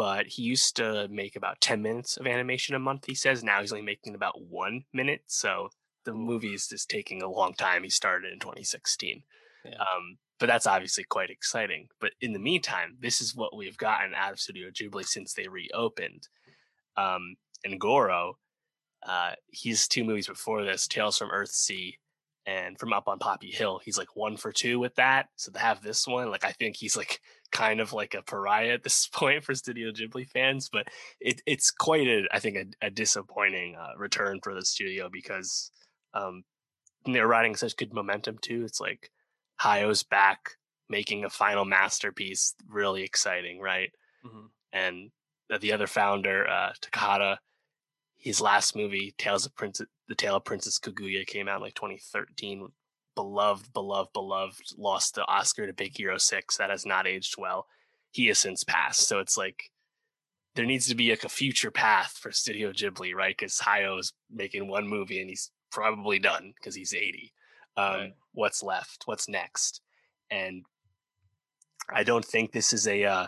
Speaker 2: but he used to make about 10 minutes of animation a month. He says now he's only making about one minute, so the movie is just taking a long time. He started in 2016. Yeah. Um, but that's obviously quite exciting. But in the meantime, this is what we've gotten out of Studio Ghibli since they reopened. Um, and Goro, uh, he's two movies before this, Tales from Earthsea and From Up on Poppy Hill. He's like one for two with that. So to have this one, like I think he's like kind of like a pariah at this (laughs) point for Studio Ghibli fans. But it, it's quite a, I think, a, a disappointing uh, return for the studio because um, they're riding such good momentum too. It's like Hayao's back making a final masterpiece, really exciting, right? Mm-hmm. And the other founder, uh, Takahata, his last movie, Tales of Princess, The Tale of Princess Kaguya, came out in like 2013. Beloved, beloved, beloved. Lost the Oscar to Big Hero Six. That has not aged well. He has since passed. So it's like there needs to be like a future path for Studio Ghibli, right? Because Hayao is making one movie and he's probably done because he's 80. Um, right. What's left? What's next? And I don't think this is a uh,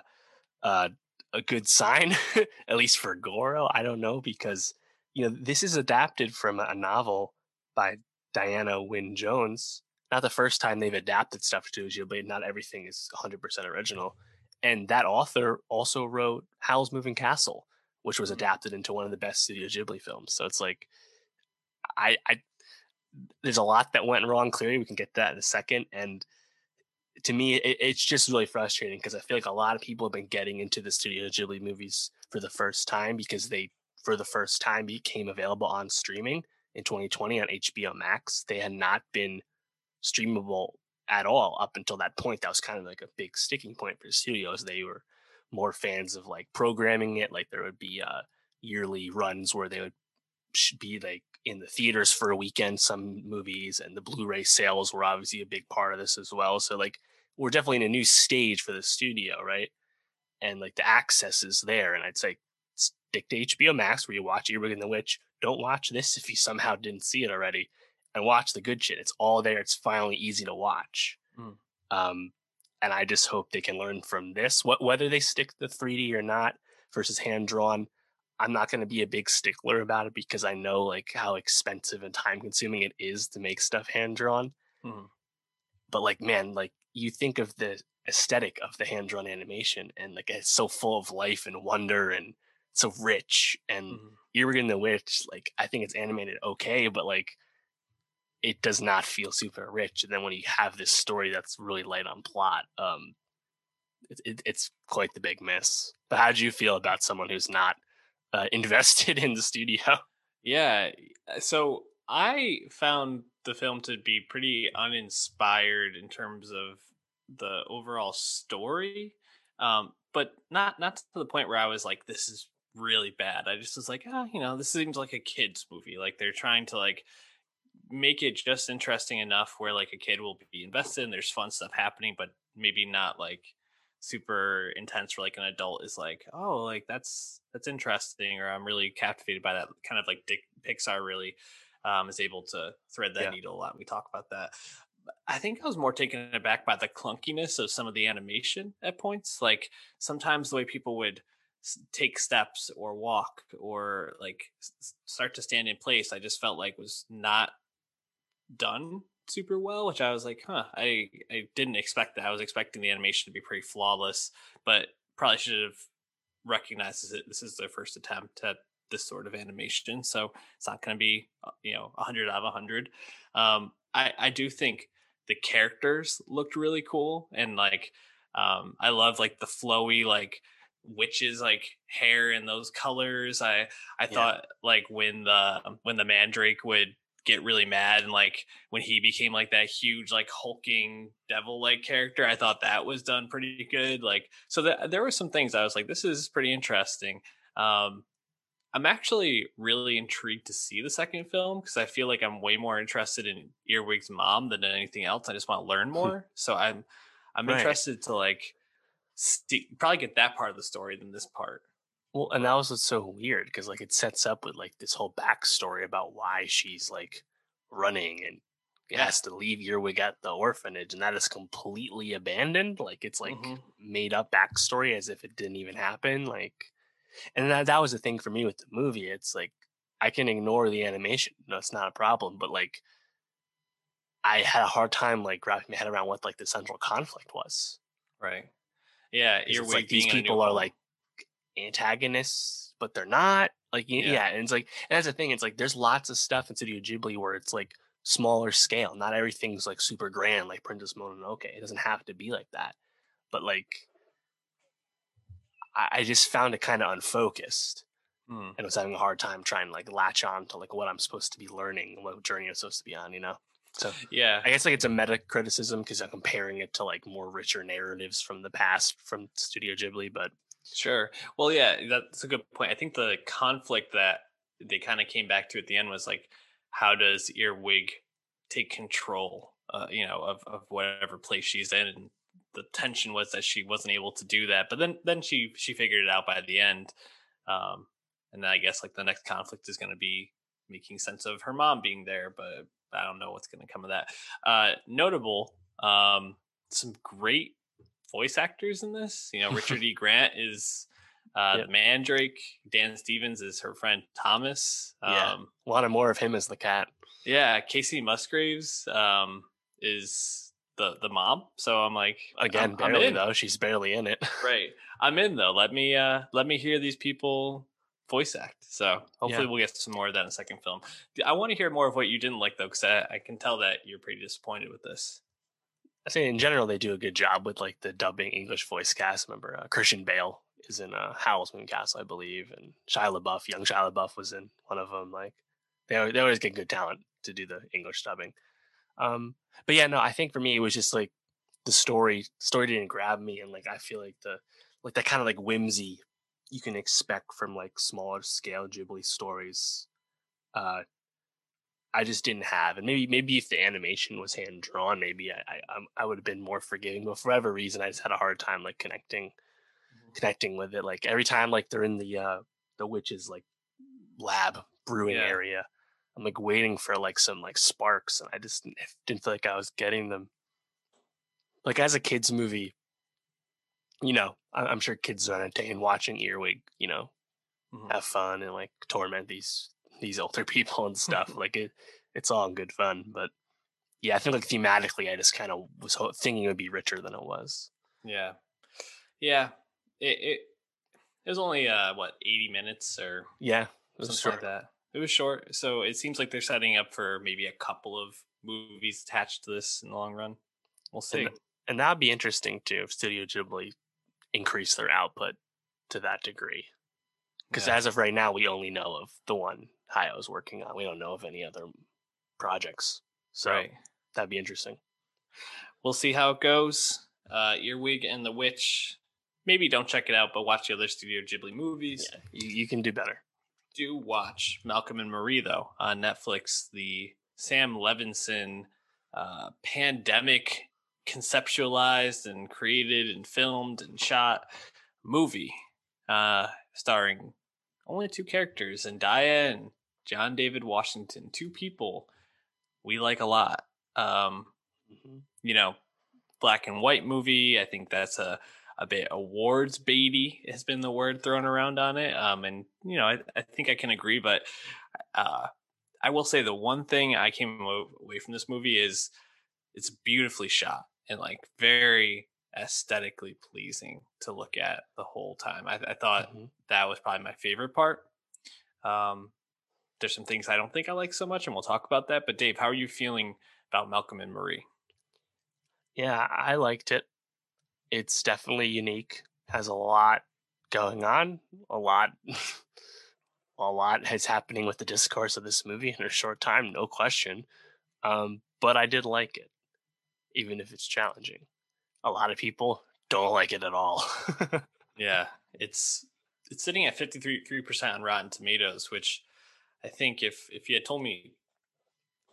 Speaker 2: uh, a good sign, (laughs) at least for Goro. I don't know because you know this is adapted from a novel by Diana Wynne Jones. Not the first time they've adapted stuff to Ghibli. Not everything is 100% original. And that author also wrote Howl's Moving Castle, which was mm. adapted into one of the best Studio Ghibli films. So it's like, I, I, there's a lot that went wrong. Clearly, we can get that in a second. And to me, it, it's just really frustrating because I feel like a lot of people have been getting into the Studio Ghibli movies for the first time because they, for the first time, became available on streaming in 2020 on HBO Max. They had not been streamable at all up until that point. That was kind of like a big sticking point for the studios. They were more fans of like programming it. Like there would be uh, yearly runs where they would be like in the theaters for a weekend, some movies, and the Blu-ray sales were obviously a big part of this as well. So like we're definitely in a new stage for the studio, right? And like the access is there, and I'd say stick to HBO Max where you watch Earwig and the Witch. Don't watch this if you somehow didn't see it already, and watch the good shit. It's all there. It's finally easy to watch. Mm. Um, and I just hope they can learn from this. What whether they stick the 3D or not versus hand drawn. I'm not going to be a big stickler about it because I know like how expensive and time consuming it is to make stuff hand drawn. Mm. But like, man, like you think of the aesthetic of the hand drawn animation and like it's so full of life and wonder and so rich and mm-hmm. Earwig and the Witch, like I think it's animated okay, but like it does not feel super rich. And then when you have this story that's really light on plot, um, it, it, it's quite the big miss. But how do you feel about someone who's not uh, (laughs) invested in the studio?
Speaker 1: Yeah, so I found the film to be pretty uninspired in terms of the overall story, um, but not not to the point where I was like, "This is really bad." I just was like, "Ah, oh, you know, this seems like a kids movie. Like they're trying to like make it just interesting enough where like a kid will be invested and there's fun stuff happening, but maybe not like." super intense for like an adult is like oh like that's that's interesting or i'm really captivated by that kind of like Dick, pixar really um, is able to thread that yeah. needle a lot. We talk about that. I think I was more taken aback by the clunkiness of some of the animation at points. Like sometimes the way people would take steps or walk or like start to stand in place, I just felt like was not done super well, which I was like, huh, I, I didn't expect that. I was expecting the animation to be pretty flawless, but probably should have recognized that this is their first attempt at this sort of animation. So it's not going to be, uh, you know, 100 out of 100. Um, I, I do think the characters looked really cool. And like, um, I love like the flowy, like, witches like hair in those colors i i yeah. thought like when the when the mandrake would get really mad and like when he became like that huge like hulking devil like character i thought that was done pretty good like so that there were some things i was like this is pretty interesting um I'm actually really intrigued to see the second film because I feel like I'm way more interested in Earwig's mom than anything else. I just want to learn (laughs) more. so I'm I'm right. interested to like see, probably get that part of the story than this part.
Speaker 2: Well, and that was what's so weird because like it sets up with like this whole backstory about why she's like running and
Speaker 1: Yeah.
Speaker 2: has to leave Earwig at the orphanage, and that is completely abandoned. Like it's like
Speaker 1: Mhm.
Speaker 2: made up backstory as if it didn't even happen. Like, and that that was the thing for me with the movie. It's like I can ignore the animation; that's not a problem. But like, I had a hard time like wrapping my head around what like the central conflict was.
Speaker 1: Right. Yeah, Earwig
Speaker 2: like these
Speaker 1: being in a new
Speaker 2: people are like antagonists, but they're not. Like
Speaker 1: Yeah.
Speaker 2: yeah. and it's like and that's the thing. It's like there's lots of stuff in Studio Ghibli where it's like smaller scale. Not everything's like super grand, like Princess Mononoke. It doesn't have to be like that. But like, I, I just found it kind of unfocused,
Speaker 1: Hmm.
Speaker 2: and was having a hard time trying to like latch on to like what I'm supposed to be learning, what journey I'm supposed to be on. You know. So
Speaker 1: Yeah.
Speaker 2: I guess like it's a meta criticism because I'm comparing it to like more richer narratives from the past from Studio Ghibli, but
Speaker 1: Sure. Well, yeah, that's a good point. I think the conflict that they kind of came back to at the end was like, how does Earwig take control, uh, you know, of, of whatever place she's in? And the tension was that she wasn't able to do that, but then then she she figured it out by the end. Um, and then I guess like the next conflict is going to be making sense of her mom being there, but I don't know what's going to come of that. Uh, notable, um, some great voice actors in this. You know, Richard (laughs) E. Grant is uh,
Speaker 2: Yep.
Speaker 1: the Mandrake. Dan Stevens is her friend Thomas. Um,
Speaker 2: Yeah. wanted more of him as the cat.
Speaker 1: yeah, Kacey Musgraves um, is the the mom. So I'm like,
Speaker 2: Again,
Speaker 1: I'm, I'm
Speaker 2: barely
Speaker 1: in.
Speaker 2: though. She's barely in it. (laughs)
Speaker 1: Right, I'm in though. Let me uh, let me hear these people voice act. So hopefully
Speaker 2: Yeah.
Speaker 1: we'll get some more of that in the second film. I want to hear more of what you didn't like though, because I, I can tell that you're pretty disappointed with this.
Speaker 2: I say in general they do a good job with like the dubbing English voice cast. Remember uh, Christian Bale is in uh, Howl's Moving Castle, I believe, and Shia LaBeouf, young Shia LaBeouf was in one of them. Like they they always get good talent to do the English dubbing. Um, but yeah, no, I think for me it was just like the story story didn't grab me, and like I feel like the like that kind of like whimsy you can expect from like smaller scale Ghibli stories. Uh, I just didn't have, and maybe maybe if the animation was hand drawn, maybe I I, I'm- would have been more forgiving. But for whatever reason, I just had a hard time like connecting connecting with it. Like every time like they're in the uh the witch's like lab brewing
Speaker 1: Yeah.
Speaker 2: area, I'm like waiting for like some like sparks, and I just (sighs) didn't feel like I was getting them. Like as a kids movie, you know, I- I'm sure kids are entertained watching Earwig. You know,
Speaker 1: Mhm.
Speaker 2: have fun and like torment these these older (laughs) people and stuff. (laughs) like it, it's all good fun. But yeah, I think like thematically, I just kind of was ho- thinking it would be richer than it was.
Speaker 1: Yeah, yeah. It it, it was only uh what eighty minutes or
Speaker 2: Yeah, it was
Speaker 1: something
Speaker 2: short.
Speaker 1: like that. It was short, so it seems like they're setting up for maybe a couple of movies attached to this in the long run. We'll see.
Speaker 2: And, and that'd be interesting too if Studio Ghibli increase their output to that degree. Because
Speaker 1: Yeah.
Speaker 2: as of right now, we only know of the one Hayao's working on. We don't know of any other projects. So
Speaker 1: right.
Speaker 2: that'd be interesting.
Speaker 1: We'll see how it goes. Uh, Earwig and the Witch. Maybe don't check it out, but watch the other Studio Ghibli movies.
Speaker 2: Yeah, you, you can do better.
Speaker 1: do watch Malcolm and Marie though on Netflix, the Sam Levinson uh, pandemic conceptualized and created and filmed and shot movie uh, starring only two characters, and Zendaya and John David Washington, two people we like a lot. Um,
Speaker 2: Mhm.
Speaker 1: you know, black and white movie. I think that's a a bit awards baity has been the word thrown around on it. Um, and you know, I, I think I can agree, but uh, I will say the one thing I came away from this movie is it's beautifully shot and like very aesthetically pleasing to look at the whole time. I, I thought
Speaker 2: Mhm.
Speaker 1: that was probably my favorite part. Um, there's some things I don't think I like so much, and we'll talk about that. But Dave, how are you feeling about Malcolm and Marie?
Speaker 2: Yeah, I liked it. It's definitely unique. Has a lot going on. A lot (laughs) a lot is happening with the discourse of this movie in a short time, no question. Um, but I did like it, even if it's challenging. A lot of people don't like it at all. (laughs)
Speaker 1: Yeah, it's it's sitting at 53 percent on Rotten Tomatoes, which I think if if you had told me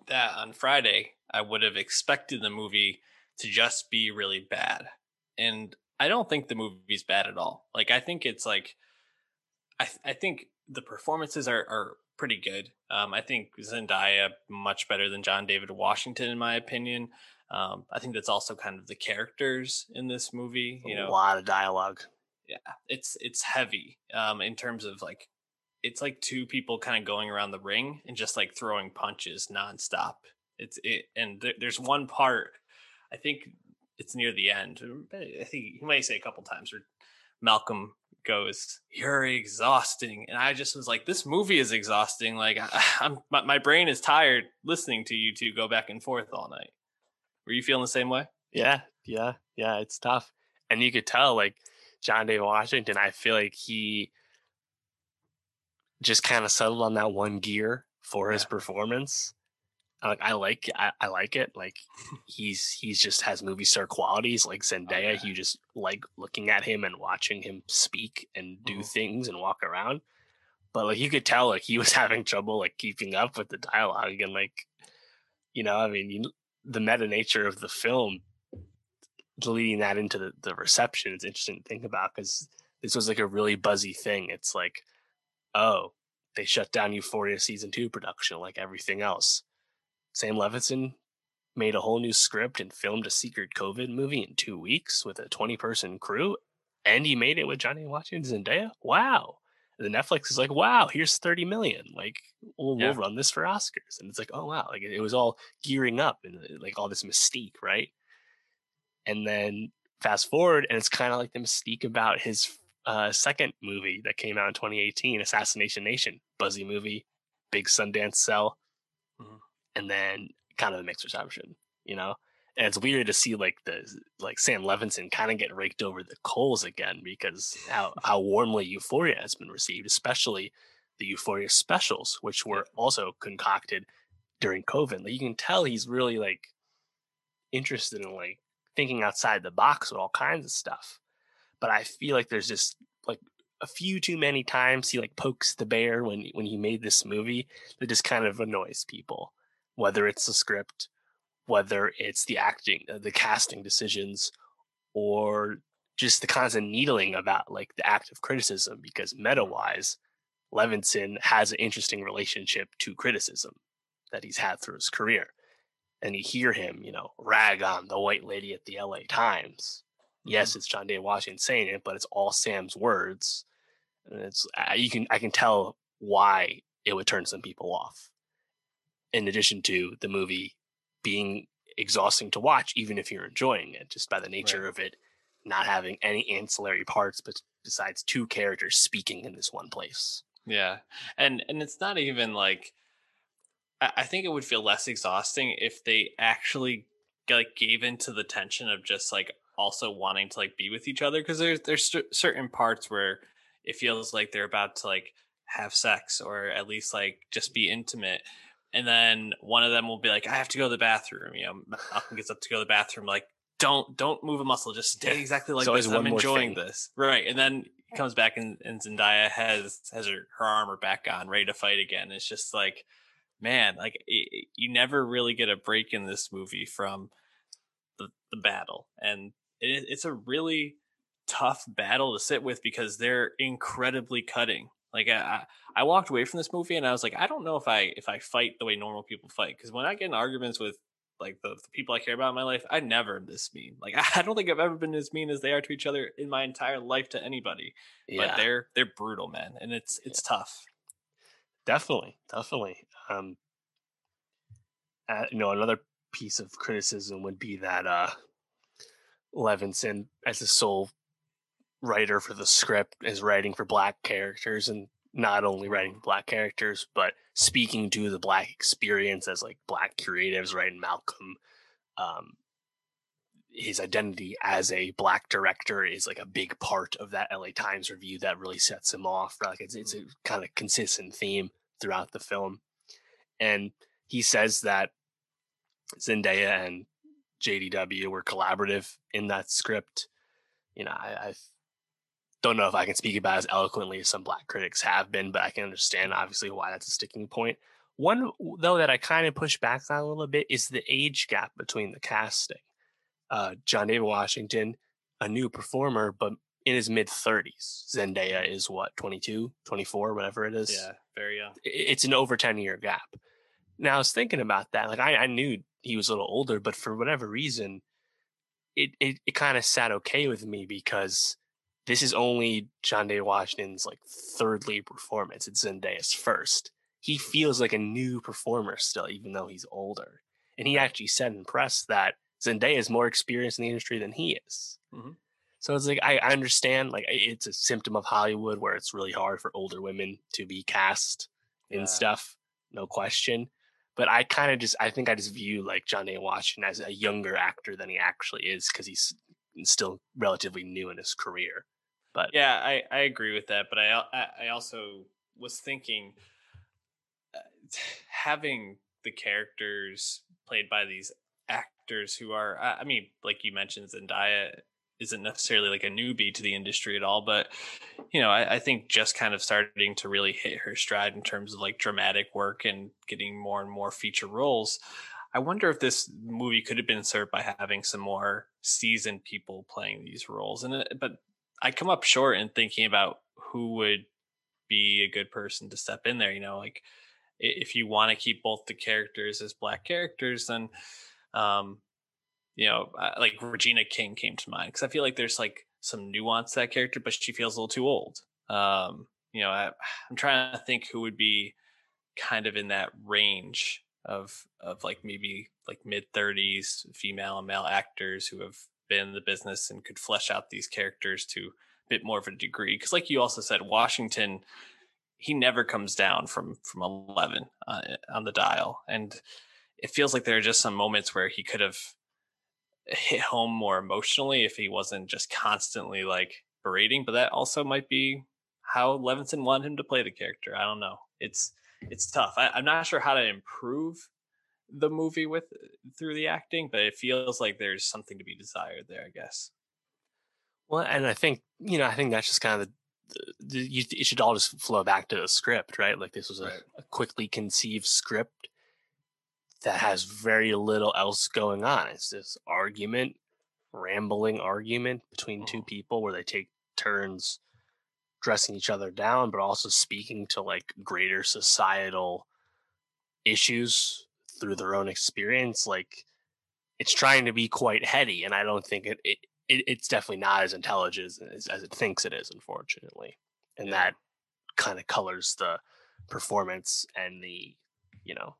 Speaker 1: that on Friday, I would have expected the movie to just be really bad. And I don't think the movie's bad at all. Like I think it's like I, th- I think the performances are, are pretty good. Um, I think Zendaya much better than John David Washington, in my opinion. Um, I think that's also kind of the characters in this movie. You know,
Speaker 2: a lot of dialogue.
Speaker 1: Yeah, it's it's heavy um, in terms of like it's like two people kind of going around the ring and just like throwing punches nonstop. It's it, and th- there's one part, I think it's near the end. I think he might say a couple times where Malcolm goes, "You're exhausting," and I just was like, "This movie is exhausting. Like, (sighs) I, am my, my brain is tired listening to you two go back and forth all night." Were you feeling the same way?
Speaker 2: Yeah, yeah, yeah. It's tough, and you could tell like John David Washington. I feel like he just kind of settled on that one gear for his performance. Like I like I, I, like it. Like (laughs) he's he's just has movie star qualities like oh, Zendaya. Yeah. You just like looking at him and watching him speak and do mm-hmm. things and walk around. But like you could tell like he was (laughs) having trouble like keeping up with the dialogue and like you know, I mean you, the meta nature of the film leading that into the, the reception is interesting to think about because this was like a really buzzy thing. It's like oh, they shut down Euphoria season two production like everything else. Sam Levinson made a whole new script and filmed a secret COVID movie in two weeks with a 20 person crew, and he made it with Johnny Washington Zendaya. Wow. And the Netflix is like, wow, here's 30 million. Like, we'll, yeah. we'll run this for Oscars. And it's like, oh, wow. Like, it, it was all gearing up and like all this mystique, right? And then fast forward, and it's kind of like the mystique about his uh, second movie that came out in 2018, Assassination Nation, buzzy movie, big Sundance sell, mm-hmm. and then kind of a mixed reception, you know. And it's weird to see like the like Sam Levinson kind of get raked over the coals again because how (laughs) how warmly Euphoria has been received, especially the Euphoria specials, which were also concocted during COVID. Like you can tell he's really like interested in like thinking outside the box with all kinds of stuff but I feel like there's just like a few too many times he like pokes the bear when when he made this movie that just kind of annoys people, whether it's the script, whether it's the acting, uh, the casting decisions, or just the constant needling about like the act of criticism. Because meta wise, Levinson has an interesting relationship to criticism that he's had through his career. And you hear him, you know, rag on the white lady at the LA Times yes, mm-hmm. it's John David Washington saying it, but it's all Sam's words. And it's you can I can tell why it would turn some people off. In addition to the movie being exhausting to watch, even if you're enjoying it, just by the nature right. of it not having any ancillary parts, but besides two characters speaking in this one place.
Speaker 1: Yeah, and and it's not even like I think it would feel less exhausting if they actually like gave into the tension of just like also wanting to like be with each other because there's there's certain parts where it feels like they're about to like have sex or at least like just be intimate and then one of them will be like i have to go to the bathroom you know (laughs) malcolm gets up to go to the bathroom like don't don't move a muscle just stay exactly like this i'm enjoying thing. this right and then he comes back and, and zendaya has has her, her armor back on ready to fight again it's just like man like it, you never really get a break in this movie from the, the battle and it, it's a really tough battle to sit with because they're incredibly cutting. Like I, I walked away from this movie and I was like, I don't know if I if I fight the way normal people fight because when I get in arguments with like the, the, people I care about in my life, I never this mean. Like (laughs) I don't think I've ever been as mean as they are to each other in my entire life to anybody. Yeah. But they're they're brutal, man, and it's it's yeah. tough.
Speaker 2: Definitely, definitely. Um, uh, you know, another piece of criticism would be that uh, Levinson as a sole writer for the script is writing for black characters and not only writing black characters but speaking to the black experience as like black creatives writing malcolm um, his identity as a black director is like a big part of that la times review that really sets him off like it's, it's a mm-hmm. kind of consistent theme throughout the film and he says that zendaya and JDW were collaborative in that script. You know, I, I don't know if I can speak about as eloquently as some black critics have been, but I can understand obviously why that's a sticking point. One though that I kind of push back on a little bit is the age gap between the casting. Uh, John David Washington, a new performer, but in his mid 30s. Zendaya is what, 22, 24, whatever it is.
Speaker 1: Yeah, very young.
Speaker 2: It's an over 10 year gap. Now I was thinking about that. Like I, I knew he was a little older, but for whatever reason, it it, it kind of sat okay with me because this is only John David Washington's like third lead performance. It's Zendaya's first. He feels like a new performer still, even though he's older. And he actually said in press that Zendaya is more experienced in the industry than he is. Mm-hmm. So it's like I, I understand, like it's a symptom of Hollywood where it's really hard for older women to be cast in yeah. stuff, no question but I kind of just I think I just view like John Day Washington as a younger actor than he actually is because he's still relatively new in his career. But
Speaker 1: yeah, I I agree with that. But I I also was thinking uh, (sighs) having the characters played by these actors who are I mean like you mentioned Zendaya isn't necessarily like a newbie to the industry at all, but you know, I, I, think just kind of starting to really hit her stride in terms of like dramatic work and getting more and more feature roles. I wonder if this movie could have been served by having some more seasoned people playing these roles. And but I come up short in thinking about who would be a good person to step in there. You know, like if you want to keep both the characters as black characters, then um, you know, like Regina King came to mind because I feel like there's like some nuance to that character, but she feels a little too old. Um, you know, I, I'm trying to think who would be kind of in that range of of like maybe like mid 30s female and male actors who have been in the business and could flesh out these characters to a bit more of a degree because like you also said washington he never comes down from from 11 uh, on the dial and it feels like there are just some moments where he could have hit home more emotionally if he wasn't just constantly like berating. But that also might be how Levinson wanted him to play the character. I don't know. It's it's tough. I, I'm not sure how to improve the movie with through the acting, but it feels like there's something to be desired there. I guess.
Speaker 2: Well, and I think you know, I think that's just kind of the, the, you, it should all just flow back to the script, right? Like this was a, a quickly conceived script that has very little else going on. It's this argument, rambling argument between two mm-hmm. people where they take turns dressing each other down, but also speaking to like greater societal issues through their own experience. Like it's trying to be quite heady, and I don't think it, it, it it's definitely not as intelligent as, as it thinks it is, unfortunately. And yeah. that kind of colors the performance and the you know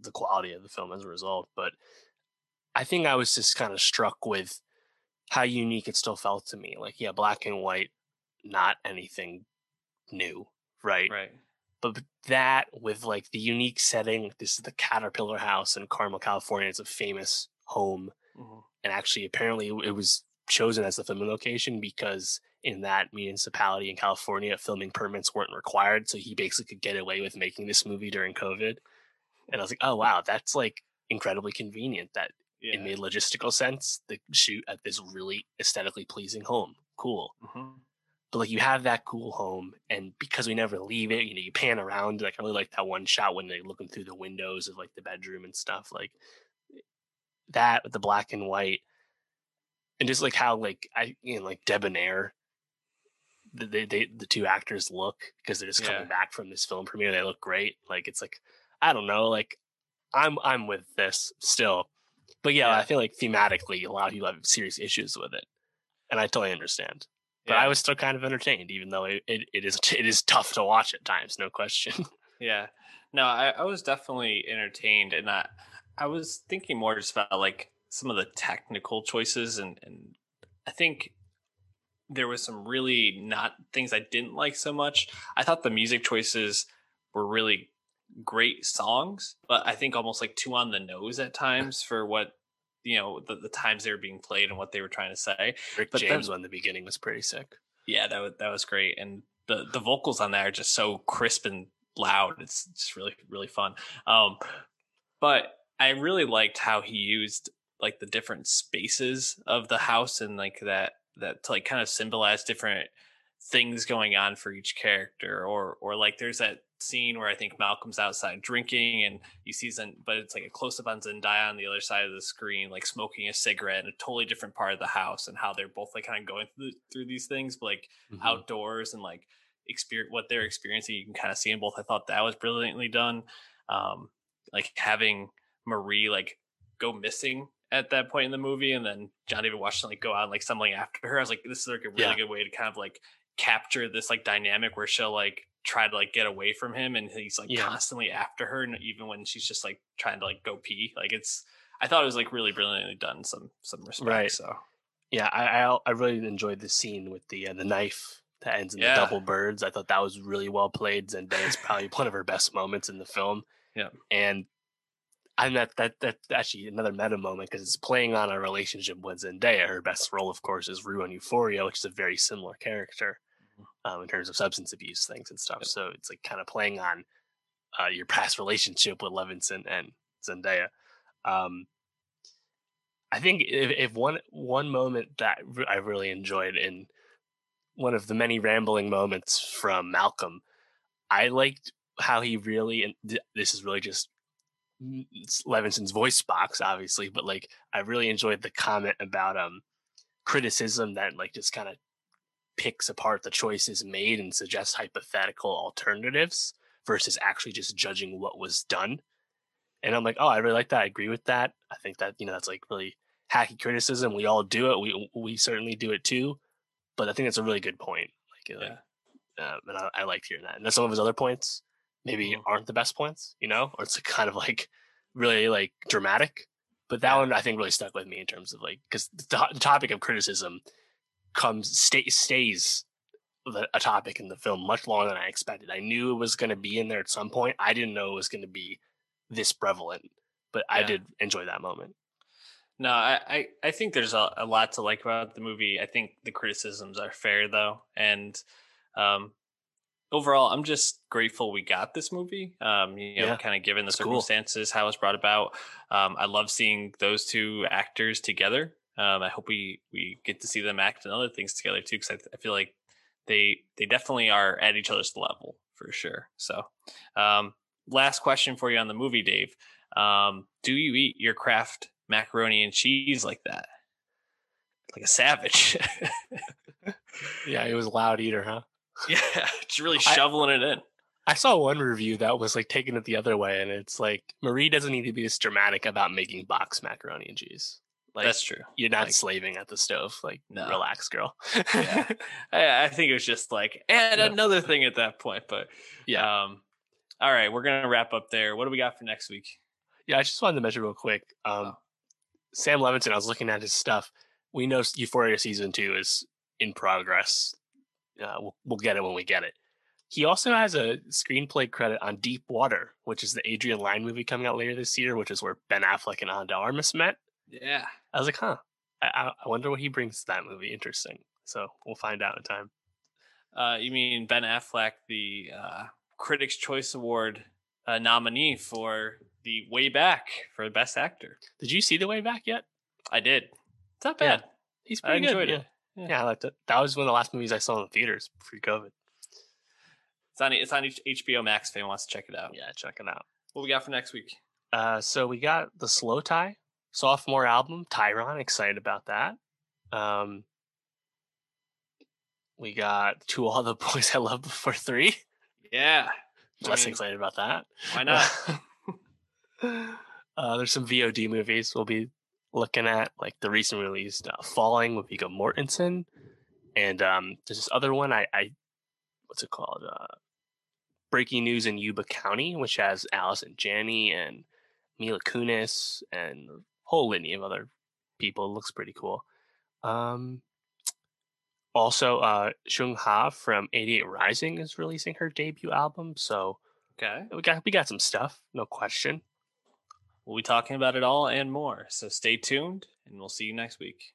Speaker 2: the quality of the film as a result. But I think I was just kind of struck with how unique it still felt to me. Like, yeah, black and white, not anything new, right?
Speaker 1: Right.
Speaker 2: But that with like the unique setting, this is the Caterpillar House in Carmel, California. It's a famous home. Mm-hmm. And actually, apparently, it was chosen as the filming location because in that municipality in California, filming permits weren't required. So he basically could get away with making this movie during COVID. And I was like, oh wow, that's like incredibly convenient. That yeah. it made logistical sense to shoot at this really aesthetically pleasing home. Cool. Mm-hmm. But like you have that cool home, and because we never leave it, you know, you pan around. Like I really like that one shot when they're looking through the windows of like the bedroom and stuff. Like eh, that with the black and white, and just like how like I you know like debonair the they, the two actors look because they're just coming yeah. back from this film premiere. They look great. Like it's like I don't know. Like I'm I'm with this still, but yeah, yeah, I feel like thematically a lot of people have serious issues with it, and I totally understand. But yeah. I was still kind of entertained, even though it, it, it is (laughs) it is tough to watch at times, no question. (laughs)
Speaker 1: yeah, no, I, I was definitely entertained, and I I was thinking more just about like some of the technical choices, and and I think there was some really not things I didn't like so much. I thought the music choices were really great songs, but I think almost like too on the nose at times for what you know the, the times they were being played and what they were trying to say.
Speaker 2: Rick
Speaker 1: but
Speaker 2: James then, one in the beginning was pretty sick.
Speaker 1: Yeah, that was that was great, and the the vocals on that are just so crisp and loud. It's just really really fun. Um, but I really liked how he used like the different spaces of the house and like that that to like kind of symbolize different things going on for each character or or like there's that scene where I think Malcolm's outside drinking and you see Zen, but it's like a close up on Zendaya on the other side of the screen, like smoking a cigarette in a totally different part of the house, and how they're both like kind of going through, through these things, but like mm-hmm. outdoors and like experience what they're experiencing. You can kind of see in both. I thought that was brilliantly done. Um, like having Marie like go missing at that point in the movie, and then John David Washington like go out and like stumbling after her. I was like, this is like a really yeah. good way to kind of like capture this like dynamic where she'll like try to like get away from him and he's like yeah. constantly after her and even when she's just like trying to like go pee like it's i thought it was like really brilliantly done some some respect right. so
Speaker 2: yeah i i, I really enjoyed the scene with the uh, the knife that ends in yeah. the double birds i thought that was really well played and it's probably one of her best moments in the film (laughs)
Speaker 1: yeah
Speaker 2: and and that that that's actually another meta moment because it's playing on a relationship with Zendaya. Her best role, of course, is Rue on Euphoria, which is a very similar character um, in terms of substance abuse things and stuff. Yep. So it's like kind of playing on uh, your past relationship with Levinson and Zendaya. Um, I think if, if one one moment that I really enjoyed in one of the many rambling moments from Malcolm, I liked how he really and th- this is really just Levinson's voice box, obviously, but like I really enjoyed the comment about um criticism that like just kind of picks apart the choices made and suggests hypothetical alternatives versus actually just judging what was done. And I'm like, oh, I really like that. I agree with that. I think that you know that's like really hacky criticism. We all do it. We we certainly do it too. But I think that's a really good point. Like, yeah. uh, and I, I liked hearing that. And some of his other points maybe mm-hmm. aren't the best points, you know, or it's kind of like really like dramatic. But that one I think really stuck with me in terms of like because the, the topic of criticism comes stay, stays a topic in the film much longer than I expected. I knew it was going to be in there at some point. I didn't know it was going to be this prevalent, but yeah. I did enjoy that moment.
Speaker 1: No, I, I, I think there's a, a, lot to like about the movie. I think the criticisms are fair though, and um, overall, I'm just grateful we got this movie. Um, you know, yeah, kind of given the circumstances, cool. how it's brought about. Um, I love seeing those two actors together. Um, I hope we we get to see them act and other things together too, because I, I, feel like they they definitely are at each other's level for sure. So, um, last question for you on the movie, Dave. Um, do you eat your Kraft macaroni and cheese like that, like a savage? (laughs)
Speaker 2: yeah, he was a loud eater, huh?
Speaker 1: Yeah, (laughs) just really shoveling I, it in.
Speaker 2: I saw one review that was like taking it the other way, and it's like Marie doesn't need to be this dramatic about making box macaroni and cheese.
Speaker 1: Like, That's true.
Speaker 2: You're not like, slaving at the stove. Like, no. relax, girl.
Speaker 1: yeah. (laughs) I, I, think it was just like, and yeah. another thing at that point. But yeah. Um, all right, we're gonna wrap up there. What do we got for next week?
Speaker 2: Yeah, I just wanted to mention real quick. Um, oh. Sam Levinson. I was looking at his stuff. We know Euphoria season two is in progress. Uh, we'll, we'll get it when we get it. He also has a screenplay credit on Deep Water, which is the Adrian Lyne movie coming out later this year, which is where Ben Affleck and de Armas met.
Speaker 1: Yeah.
Speaker 2: I was like, huh. I, I wonder what he brings to that movie. Interesting. So we'll find out in time.
Speaker 1: Uh, you mean Ben Affleck, the uh, Critics' Choice Award uh, nominee for the Way Back for Best Actor?
Speaker 2: Did you see the Way Back yet?
Speaker 1: I did. It's not bad. Yeah.
Speaker 2: He's pretty I enjoyed good. it. Yeah. yeah. I liked it. That was one of the last movies I saw in the theaters pre-COVID.
Speaker 1: It's on. It's on HBO Max. If anyone wants to check it out.
Speaker 2: Yeah, check it out.
Speaker 1: What we got for next week?
Speaker 2: Uh, so we got the Slowthai sophomore album, Tyron. Excited about that. Um, we got To All the (laughs) Boys I Loved Before Three.
Speaker 1: Yeah.
Speaker 2: Less I mean, excited about that.
Speaker 1: Why (laughs) not?
Speaker 2: uh, there's some VOD movies we'll be looking at, like the recent released uh, Falling with Viggo Mortensen. And um, there's this other one, I, I what's it called? Uh, Breaking News in Yuba County, which has Allison Janney and Mila Kunis and whole litany of other people. It looks pretty cool. Um, also, uh, Seung Ha from 88 Rising is releasing her debut album. So
Speaker 1: okay,
Speaker 2: we got we got some stuff, no question.
Speaker 1: We'll be talking about it all and more. So stay tuned, and we'll see you next week.